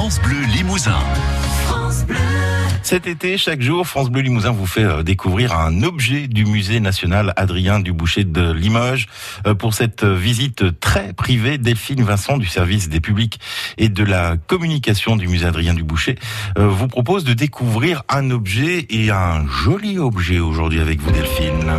France Bleu Limousin. Cet été, chaque jour, France Bleu Limousin vous fait euh, découvrir un objet du musée national Adrien Duboucher de Limoges. Euh, pour cette visite très privée, Delphine Vincent du service des publics et de la communication du musée Adrien Duboucher euh, vous propose de découvrir un objet et un joli objet aujourd'hui avec vous Delphine.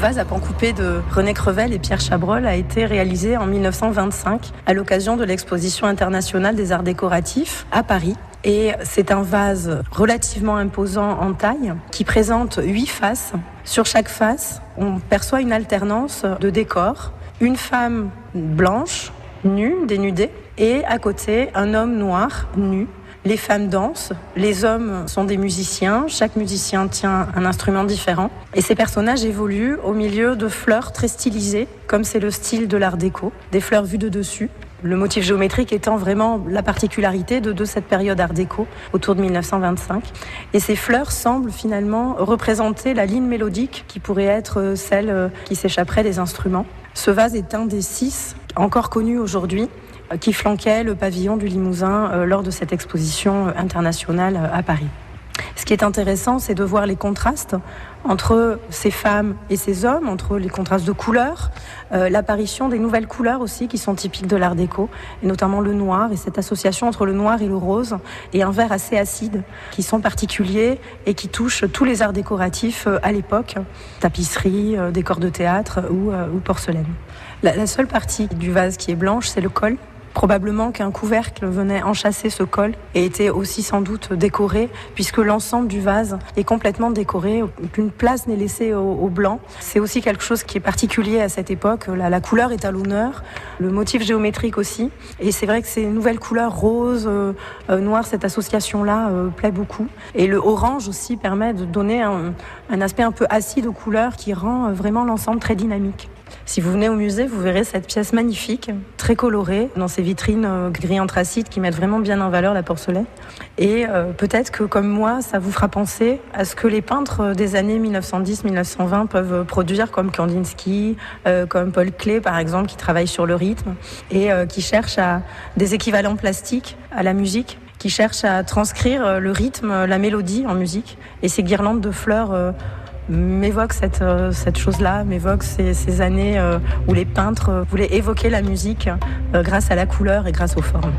Vase à pan coupé de René Crevel et Pierre Chabrol a été réalisé en 1925 à l'occasion de l'exposition internationale des arts décoratifs à Paris. Et c'est un vase relativement imposant en taille qui présente huit faces. Sur chaque face, on perçoit une alternance de décors. Une femme blanche, nue, dénudée, et à côté, un homme noir, nu, les femmes dansent, les hommes sont des musiciens, chaque musicien tient un instrument différent. Et ces personnages évoluent au milieu de fleurs très stylisées, comme c'est le style de l'art déco, des fleurs vues de dessus. Le motif géométrique étant vraiment la particularité de, de cette période art déco autour de 1925. Et ces fleurs semblent finalement représenter la ligne mélodique qui pourrait être celle qui s'échapperait des instruments. Ce vase est un des six encore connus aujourd'hui qui flanquait le pavillon du Limousin euh, lors de cette exposition euh, internationale euh, à Paris. Ce qui est intéressant, c'est de voir les contrastes entre ces femmes et ces hommes, entre les contrastes de couleurs, l'apparition des nouvelles couleurs aussi qui sont typiques de l'art déco, et notamment le noir et cette association entre le noir et le rose, et un vert assez acide qui sont particuliers et qui touchent tous les arts décoratifs à l'époque, tapisserie, décors de théâtre ou, porcelaine. La, la seule partie du vase qui est blanche, c'est le col Probablement qu'un couvercle venait enchasser ce col et était aussi sans doute décoré, puisque l'ensemble du vase est complètement décoré. Aucune place n'est laissée au, blanc. C'est aussi quelque chose qui est particulier à cette époque. La, couleur est à l'honneur, le motif géométrique aussi. Et c'est vrai que ces nouvelles couleurs rose, euh, euh, noir, cette association-là euh, plaît beaucoup. Et le orange aussi permet de donner un, un aspect un peu acide aux couleurs qui rend vraiment l'ensemble très dynamique. Si vous venez au musée, vous verrez cette pièce magnifique, très colorée, dans ces vitrines euh, gris anthracite qui mettent vraiment bien en valeur la porcelaine. Et euh, peut-être que, comme moi, ça vous fera penser à ce que les peintres des années 1910-1920 peuvent produire, comme Kandinsky, euh, comme Paul Klee, par exemple, qui travaille sur le rythme et qui cherche à des équivalents plastiques à la musique qui cherche à transcrire le rythme, la mélodie en musique. Et ces guirlandes de fleurs m'évoque cette, euh, cette chose-là, m'évoque ces, ces, années euh, où les peintres euh, voulaient évoquer la musique grâce à la couleur et grâce aux formes.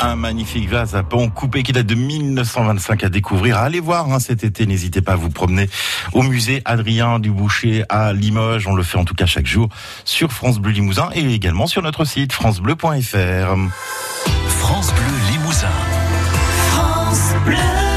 Un magnifique vase à pont coupé qui date de 1925 à découvrir. Allez voir hein, cet été, n'hésitez pas à vous promener au musée Adrien Duboucher à Limoges. On le fait en tout cas chaque jour sur France Bleu Limousin et également sur notre site francebleu.fr. France Bleu Limousin. France Bleu.